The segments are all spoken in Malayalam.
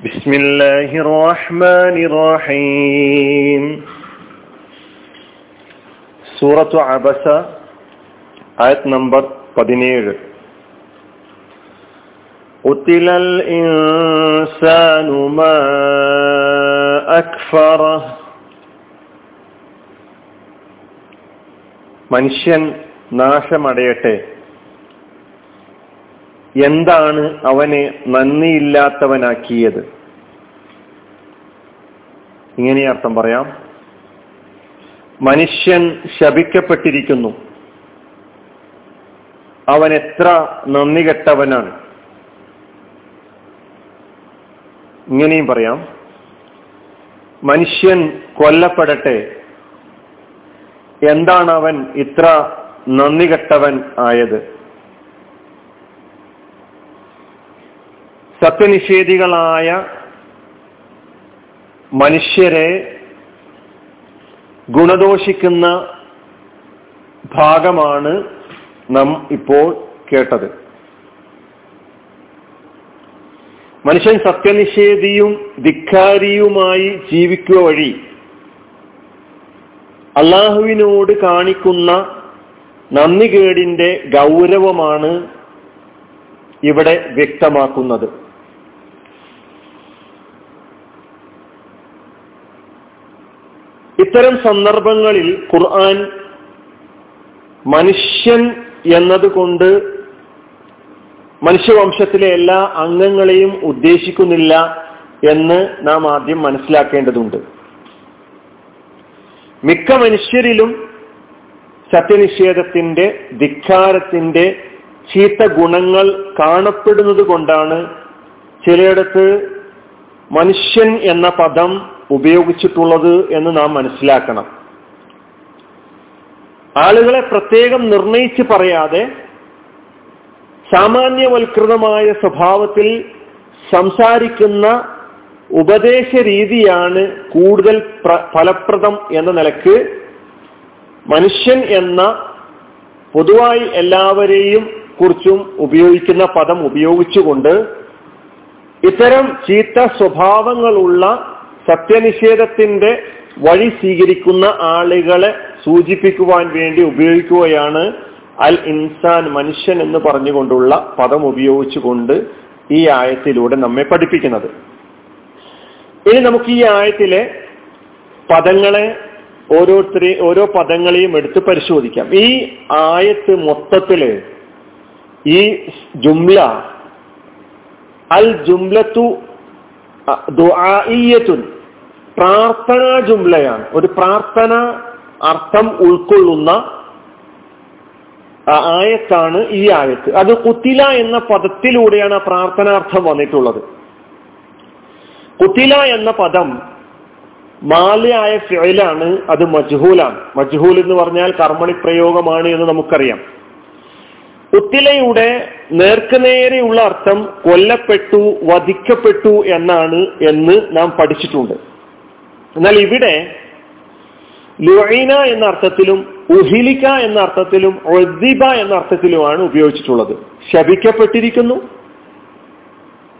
بسم الله الرحمن الرحيم സൂറത്തു അബസ ആയത് നമ്പർ പതിനേഴ് قتل الإنسان ما أكفره മനുഷ്യൻ നാശമടയട്ടെ എന്താണ് അവനെ നന്ദിയില്ലാത്തവനാക്കിയത്? ഇങ്ങനെ അർത്ഥം പറയാം. മനുഷ്യൻ ശപിക്കപ്പെട്ടിരിക്കുന്നു. അവൻ എത്ര നന്ദി കെട്ടവനാണ് ഇങ്ങനെയും പറയാം. മനുഷ്യൻ കൊല്ലപ്പെടട്ടെ. എന്താണ് അവൻ ഇത്ര നന്ദി കെട്ടവൻ ആയത്? സത്യനിഷേധികളായ മനുഷ്യരെ ഗുണദോഷിക്കുന്ന ഭാഗമാണ് നാം ഇപ്പോൾ കേട്ടത്. മനുഷ്യൻ സത്യനിഷേധിയും ധിക്കാരിയുമായി ജീവിക്കുക വഴി അള്ളാഹുവിനോട് കാണിക്കുന്ന നന്ദികേടിന്റെ ഗൗരവമാണ് ഇവിടെ വ്യക്തമാക്കുന്നത്. ഇത്തരം സന്ദർഭങ്ങളിൽ ഖുർആൻ മനുഷ്യൻ എന്നതുകൊണ്ട് മനുഷ്യവംശത്തിലെ എല്ലാ അംഗങ്ങളെയും ഉദ്ദേശിക്കുന്നില്ല എന്ന് നാം ആദ്യം മനസ്സിലാക്കേണ്ടതുണ്ട്. മിക്ക മനുഷ്യരിലും സത്യനിഷേധത്തിന്റെ ധിക്കാരത്തിന്റെ ചീത്ത ഗുണങ്ങൾ കാണപ്പെടുന്നത് കൊണ്ടാണ് ചിലയിടത്ത് മനുഷ്യൻ എന്ന പദം ഉപയോഗിച്ചിട്ടുള്ളത് എന്ന് നാം മനസ്സിലാക്കണം. ആളുകളെ പ്രത്യേകം നിർണയിച്ച് പറയാതെ സാമാന്യവൽകൃതമായ സ്വഭാവത്തിൽ സംസാരിക്കുന്ന ഉപദേശ രീതിയാണ് കൂടുതൽ ഫലപ്രദം എന്ന നിലയ്ക്ക് മനുഷ്യൻ എന്ന പൊതുവായി എല്ലാവരെയും കുറിച്ചും ഉപയോഗിക്കുന്ന പദം ഉപയോഗിച്ചുകൊണ്ട് ഇത്തരം ചീത്ത സ്വഭാവങ്ങളുള്ള സത്യനിഷേധത്തിന്റെ വഴി സ്വീകരിക്കുന്ന ആളുകളെ സൂചിപ്പിക്കുവാൻ വേണ്ടി ഉപയോഗിക്കുകയാണ് അൽ ഇൻസാൻ മനുഷ്യൻ എന്ന് പറഞ്ഞുകൊണ്ടുള്ള പദം ഉപയോഗിച്ചുകൊണ്ട് ഈ ആയത്തിലൂടെ നമ്മെ പഠിപ്പിക്കുന്നത്. ഇനി നമുക്ക് ഈ ആയത്തിലെ പദങ്ങളെ ഓരോരുത്തരെ ഓരോ പദങ്ങളെയും എടുത്ത് പരിശോധിക്കാം. ഈ ആയത്ത് മൊത്തത്തിൽ ഈ ജുംല അൽ ജുംലത്തു ദുആഇയത്തുൻ. പ്രാർത്ഥനാ ജുംലയാണ്. ഒരു പ്രാർത്ഥന അർത്ഥം ഉൾക്കൊള്ളുന്ന ആയത്താണ് ഈ ആയത്ത്. അത് കുത്തില എന്ന പദത്തിലൂടെയാണ് ആ പ്രാർത്ഥനാർത്ഥം വന്നിട്ടുള്ളത്. കുത്തില എന്ന പദം മാലയായ ഫിഴലാണ് അത് മജ്ഹൂലാണ്. മജ്ഹൂൽ എന്ന് പറഞ്ഞാൽ കർമ്മണി പ്രയോഗമാണ് എന്ന് നമുക്കറിയാം. ഉത്തിലയുടെ നേർക്കുനേരെയുള്ള അർത്ഥം കൊല്ലപ്പെട്ടു വധിക്കപ്പെട്ടു എന്നാണ് എന്ന് നാം പഠിച്ചിട്ടുണ്ട്. എന്നാൽ ഇവിടെ ലുഐന എന്ന അർത്ഥത്തിലും ഉഹിലിക്ക എന്ന അർത്ഥത്തിലും ഒദ്ദിബ എന്ന അർത്ഥത്തിലുമാണ് ഉപയോഗിച്ചിട്ടുള്ളത്. ശപിക്കപ്പെട്ടിരിക്കുന്നു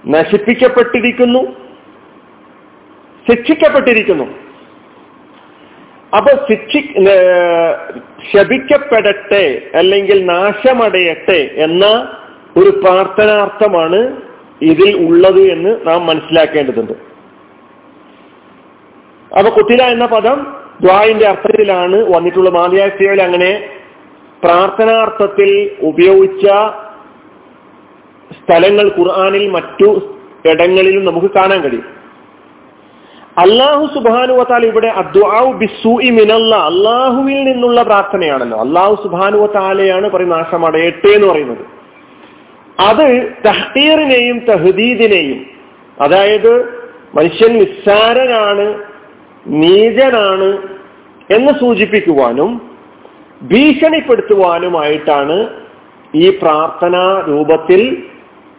നശിപ്പിക്കപ്പെട്ടിരിക്കുന്നു ശിക്ഷിക്കപ്പെട്ടിരിക്കുന്നു. അപ്പൊ ശിക്ഷി ശപിക്കപ്പെടട്ടെ അല്ലെങ്കിൽ നാശമടയട്ടെ എന്ന ഒരു പ്രാർത്ഥനാർത്ഥമാണ് ഇതിൽ ഉള്ളത് എന്ന് നാം മനസ്സിലാക്കേണ്ടതുണ്ട്. അപ്പൊ കുത്തില എന്ന പദം ദ്വായിന്റെ അർത്ഥത്തിലാണ് വന്നിട്ടുള്ള മാതിയാഴ്ചകൾ അങ്ങനെ പ്രാർത്ഥനാർത്ഥത്തിൽ ഉപയോഗിച്ച സ്ഥലങ്ങൾ ഖുർആാനിൽ മറ്റു ഇടങ്ങളിലും നമുക്ക് കാണാൻ കഴിയും. അള്ളാഹു സുബാനുവത്താൽ ഇവിടെ അള്ളാഹുവിൽ നിന്നുള്ള പ്രാർത്ഥനയാണല്ലോ. അള്ളാഹു സുബാനുവത്താലയാണ് പറയുന്ന നാശം അടയട്ടെ എന്ന് പറയുന്നത്. അത് തഹ്തീറിനെയും തഹദീദിനെയും അതായത് മനുഷ്യൻ നിസ്സാരനാണ് നീചനാണ് എന്ന് സൂചിപ്പിക്കുവാനും ഭീഷണിപ്പെടുത്തുവാനുമായിട്ടാണ് ഈ പ്രാർത്ഥനാ രൂപത്തിൽ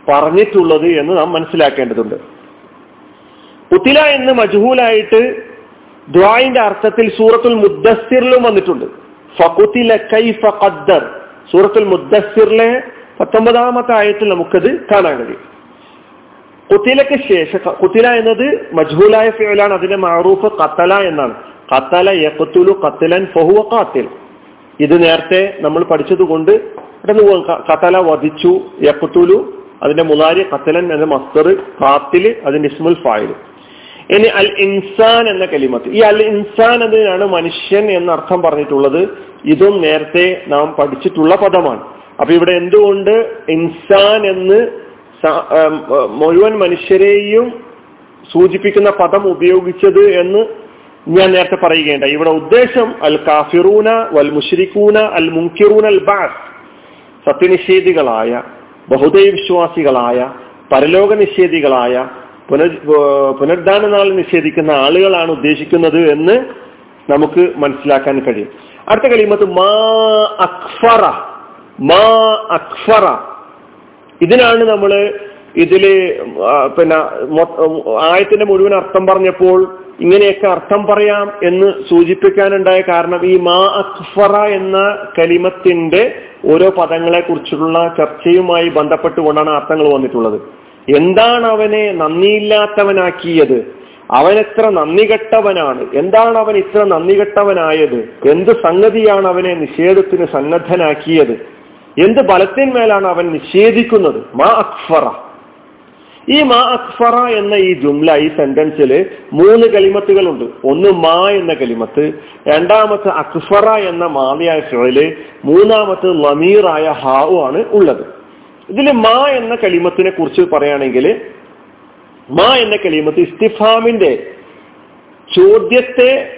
പറഞ്ഞിട്ടുള്ളത് എന്ന് നാം മനസ്സിലാക്കേണ്ടതുണ്ട്. ഉത്തില എന്ന് മജ്ഹൂലായിട്ട് ദ്വായിന്റെ അർത്ഥത്തിൽ സൂറത്തുൽ മുദ്ദസ്സിറിലും വന്നിട്ടുണ്ട്. ഫകുത്തില കൈഫ ഖദ്ദർ. സൂറത്തുൽ മുദ്ദസ്സിറിലെ പത്തൊമ്പതാമത്തെ ആയത്തിൽ നമുക്കത് കാണാൻ കഴിയും. കുത്തിലക്ക് ശേഷം കുത്തില എന്നത് മജ്ഹൂലായ ഫിയലാണ് അതിന്റെ മാറൂഫ് കത്തല എന്നാണ്. കത്തല യക്കത്തുലു കത്തലൻ ഫഹുവ കാത്തിൽ ഇത് നേരത്തെ നമ്മൾ പഠിച്ചതുകൊണ്ട് കത്തല വധിച്ചു യക്കത്തുലു അതിന്റെ മുലാരി കത്തലൻ എന്ന മസ്തർ കാത്തിൽ അതിന്റെ ഇസ്മുൽ ഫായിൽ. ഇനി അൽ ഇൻസാൻ എന്ന കലിമത്ത്. ഈ അൽ ഇൻസാൻ എന്നതിനാണ് മനുഷ്യൻ എന്ന അർത്ഥം പറഞ്ഞിട്ടുള്ളത്. ഇതും നേരത്തെ നാം പഠിച്ചിട്ടുള്ള പദമാണ്. അപ്പൊ ഇവിടെ എന്തുകൊണ്ട് ഇൻസാൻ എന്ന് മുഴുവൻ മനുഷ്യരെയും സൂചിപ്പിക്കുന്ന പദം ഉപയോഗിച്ചത് എന്ന് ഞാൻ നേരത്തെ പറയുകയുണ്ട ഇവിടെ ഉദ്ദേശം അൽ കാഫിറൂന വൽ മുഷരിക്കൂന അൽ മുൻകിറൂന അൽ ബാസ് സത്യനിഷേധികളായ ബഹുദൈവ വിശ്വാസികളായ പരലോക നിഷേധികളായ പുനർ പുനരുദ്ധാന നാൾ നിഷേധിക്കുന്ന ആളുകളാണ് ഉദ്ദേശിക്കുന്നത് എന്ന് നമുക്ക് മനസ്സിലാക്കാൻ കഴിയും. അടുത്ത കളിമത്ത് മാ അക്ഫറ മാ അക്ഫറ. ഇതിനാണ് നമ്മൾ ഇതിൽ പിന്നെ ആയത്തിന്റെ മുഴുവൻ അർത്ഥം പറഞ്ഞപ്പോൾ ഇങ്ങനെയൊക്കെ അർത്ഥം പറയാം എന്ന് സൂചിപ്പിക്കാനുണ്ടായ കാരണം ഈ മാ അക്ഫറ എന്ന കലിമത്തിന്റെ ഓരോ പദങ്ങളെ കുറിച്ചുള്ള ചർച്ചയുമായി ബന്ധപ്പെട്ടുകൊണ്ടാണ് അർത്ഥങ്ങൾ വന്നിട്ടുള്ളത്. എന്താണ് അവനെ നന്ദിയില്ലാത്തവനാക്കിയത്? അവൻ എത്ര നന്ദി കെട്ടവനാണ് എന്താണ് അവൻ ഇത്ര നന്ദി കെട്ടവനായത് എന്ത് സംഗതിയാണ് അവനെ നിഷേധത്തിന് സന്നദ്ധനാക്കിയത്? എന്ത് ബലത്തിന്മേലാണ് അവൻ നിഷേധിക്കുന്നത്? മാ അക്ഫറ. ഈ മാ അക്ഫറ എന്ന ഈ ജുംല ഈ സെന്റൻസിൽ മൂന്ന് കലിമത്തുകളുണ്ട്. ഒന്ന് മാ എന്ന കലിമത്ത് രണ്ടാമത്തെ അക്ഫറ എന്ന മാമിയായ ഫിറൽ മൂന്നാമത്തെ ലമീറായ ഹാവു ആണ് ഉള്ളത്. ഇതിൽ മാ എന്ന കലിമത്തിനെ കുറിച്ച് പറയുകയാണെങ്കിൽ മാ എന്ന കലിമത്ത് ഇസ്തിഫാമിന്റെ ചോദ്യത്തെ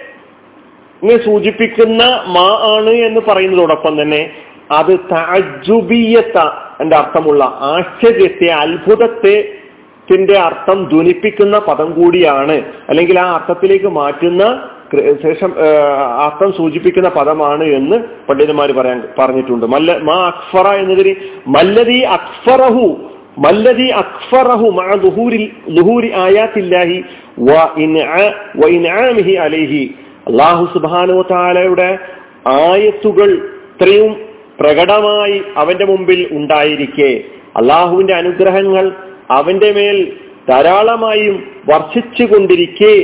സൂചിപ്പിക്കുന്ന മാ ആണ് എന്ന് പറയുന്നതോടൊപ്പം തന്നെ അത് താജുബിയത്ത എന്റെ അർത്ഥമുള്ള ആശ്ചര്യത്തെ അത്ഭുതത്തെ ത്തിന്റെ അർത്ഥം ധ്വനിപ്പിക്കുന്ന പദം കൂടിയാണ്. അല്ലെങ്കിൽ ആ അർത്ഥത്തിലേക്ക് മാറ്റുന്ന ശേഷം അർത്ഥം സൂചിപ്പിക്കുന്ന പദമാണ് എന്ന് പണ്ഡിതന്മാർ പറയാൻ പറഞ്ഞിട്ടുണ്ട്. മല്ല മാ അക്ഫറ എന്നതിന് മല്ലതി അക്ഫറഹു മല്ലതി അക്ഫറഹു മാ ദുഹൂരി ആയാത്തില്ലാഹി വ ഇൻആമിഹി അലൈഹി. അല്ലാഹു സുബ്ഹാനഹു തആലയുടെ ആയത്തുകൾ ഇത്രയും പ്രകടമായി അവന്റെ മുമ്പിൽ ഉണ്ടായിരിക്കെ. അള്ളാഹുവിന്റെ അനുഗ്രഹങ്ങൾ അവന്റെ മേൽ ധാരാളമായും വർഷിച്ചു കൊണ്ടിരിക്കെ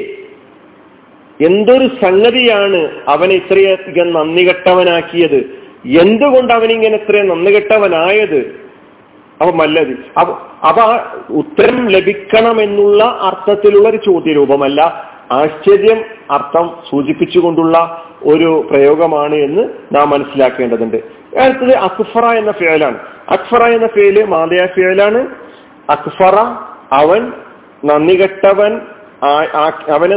എന്തൊരു സംഗതിയാണ് അവനെ ഇത്രയധികം നന്ദി കെട്ടവനാക്കിയത്? എന്തുകൊണ്ട് അവനിങ്ങനെ ഇത്രയും നന്ദി കെട്ടവനായത്? അപ്പൊ നല്ലത് അപ്പൊ അപ്പൊ ഉത്തരം ലഭിക്കണമെന്നുള്ള അർത്ഥത്തിലുള്ള ഒരു ചോദ്യരൂപമല്ല. ആശ്ചര്യം അർത്ഥം സൂചിപ്പിച്ചുകൊണ്ടുള്ള ഒരു പ്രയോഗമാണ് എന്ന് നാം മനസ്സിലാക്കേണ്ടതുണ്ട്. അടുത്തത് അക്ഫറ എന്ന ഫേലാണ്. അക്ഫറ എന്ന ഫേൽ മാതയ ഫേലാണ്. അക്ഫറ അവൻ നന്ദികെട്ടവൻ അവനെ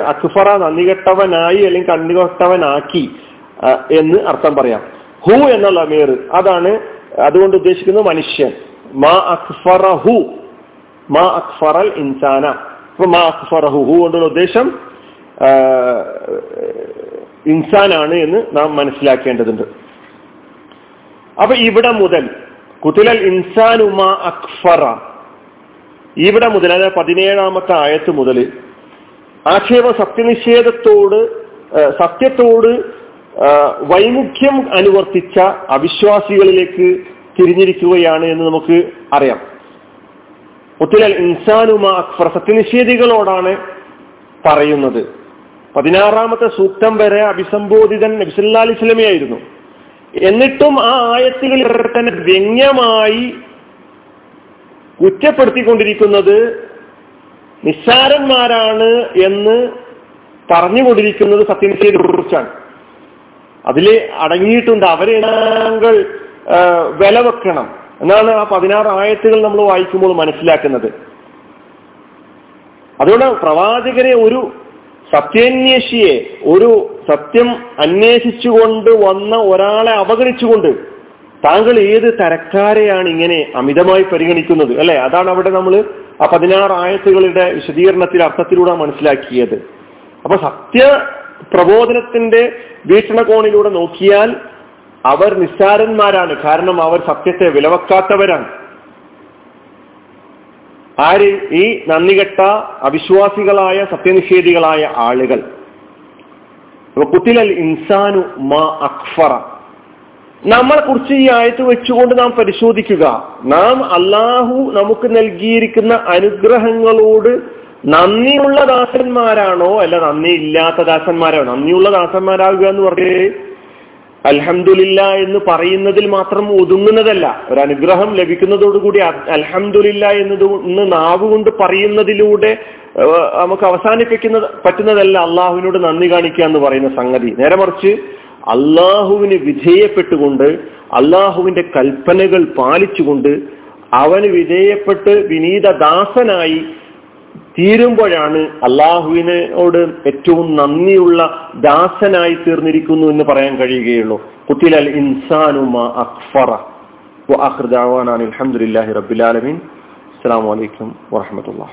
അക്ഫറ നന്ദികെട്ടവനായി അല്ലെങ്കിൽ കണ്ണുകെട്ടവനാക്കി എന്ന് അർത്ഥം പറയാം. ഹു എന്ന ലമീർ അതാണ് അതുകൊണ്ട് ഉദ്ദേശിക്കുന്നത് മനുഷ്യൻ. മാ അക്ഫറ ഹു മാ അക്ഫറൽ ഇൻസാന. മാ അക്ഫറ ഹു ഹു കൊണ്ടുള്ള ഉദ്ദേശം ഇൻസാനാണ് എന്ന് നാം മനസ്സിലാക്കേണ്ടതുണ്ട്. അപ്പൊ ഇവിടെ മുതൽ കുതിലൽ ഇൻസാനുമാ അക്ഫറ. ഇവിടെ മുതൽ അതായത് പതിനേഴാമത്തെ ആയത്ത് മുതൽ ആക്ഷേപ സത്യനിഷേധത്തോട് സത്യത്തോട് വൈമുഖ്യം അനുവർത്തിച്ച അവിശ്വാസികളിലേക്ക് തിരിഞ്ഞിരിക്കുകയാണ് എന്ന് നമുക്ക് അറിയാം. ഒത്തിലൽ ഇൻസാനുമ അക്ബർ സത്യനിഷേധികളോടാണ് പറയുന്നത്. പതിനാറാമത്തെ സൂക്തം വരെ അഭിസംബോധിതൻ നബിസല്ലാ അലി ആയിരുന്നു എന്നിട്ടും ആ ആയത്തുകളിൽ തന്നെ വ്യംഗ്യമായി കുറ്റപ്പെടുത്തിക്കൊണ്ടിരിക്കുന്നത് നിസ്സാരന്മാരാണ് എന്ന് പറഞ്ഞുകൊണ്ടിരിക്കുന്നത് സത്യനിഷേധ കുറിച്ചാണ്. അതിൽ അടങ്ങിയിട്ടുണ്ട് അവരെ താങ്കൾ വില വെക്കണം എന്നാണ് ആ പതിനാറ് ആയത്തുകൾ നമ്മൾ വായിക്കുമ്പോൾ മനസ്സിലാക്കുന്നത്. അതുകൊണ്ട് പ്രവാചകരെ ഒരു സത്യാന്വേഷിയെ ഒരു സത്യം അന്വേഷിച്ചുകൊണ്ട് വന്ന ഒരാളെ അവഗണിച്ചുകൊണ്ട് താങ്കൾ ഏത് തരക്കാരെയാണ് ഇങ്ങനെ അമിതമായി പരിഗണിക്കുന്നത്? അല്ലെ? അതാണ് അവിടെ നമ്മൾ ആ പതിനാറ് ആയത്തുകളുടെ വിശദീകരണത്തിൽ അർത്ഥത്തിലൂടെ മനസ്സിലാക്കിയത്. അപ്പൊ സത്യ പ്രബോധനത്തിന്റെ വീക്ഷണകോണിലൂടെ നോക്കിയാൽ അവർ നിസ്സാരന്മാരാണ്. കാരണം അവർ സത്യത്തെ വിലവെക്കാത്തവരാണ്. ആര്? ഈ നന്ദികെട്ട അവിശ്വാസികളായ നമ്മളെ കുറിച്ച് ഈ ആയത്ത് വെച്ചുകൊണ്ട് നാം പരിശോധിക്കുക. നാം അള്ളാഹു നമുക്ക് നൽകിയിരിക്കുന്ന അനുഗ്രഹങ്ങളോട് നന്ദിയുള്ള ദാസന്മാരാണോ? അല്ല നന്ദി ഇല്ലാത്ത ദാസന്മാരാണോ? നന്ദിയുള്ള ദാസന്മാരാകുക എന്ന് പറഞ്ഞ് അൽഹംദുലില്ല എന്ന് പറയുന്നതിൽ മാത്രം ഒതുങ്ങുന്നതല്ല. ഒരു അനുഗ്രഹം ലഭിക്കുന്നതോടുകൂടി അൽഹംദുലില്ല എന്നത് ഇന്ന് നാവ് കൊണ്ട് പറയുന്നതിലൂടെ നമുക്ക് അവസാനിപ്പിക്കുന്ന പറ്റുന്നതല്ല അള്ളാഹുവിനോട് നന്ദി കാണിക്കുക എന്ന് പറയുന്ന സംഗതി. നേരെ മറിച്ച് അള്ളാഹുവിന് വിധേയപ്പെട്ടുകൊണ്ട് അള്ളാഹുവിന്റെ കൽപ്പനകൾ പാലിച്ചുകൊണ്ട് അവന് വിധേയപ്പെട്ട് വിനീത ദാസനായി തീരുമ്പോഴാണ് അള്ളാഹുവിനോട് ഏറ്റവും നന്ദിയുള്ള ദാസനായി തീർന്നിരിക്കുന്നു എന്ന് പറയാൻ കഴിയുകയുള്ളൂ. കുത്തിലൽ ഇൻസാനുമ അക്ഫറ. അലഹമുല്ലാഹി റബുലാലമീൻ അസ്സാം വലൈക്കും വാഹമത്തല്ലാ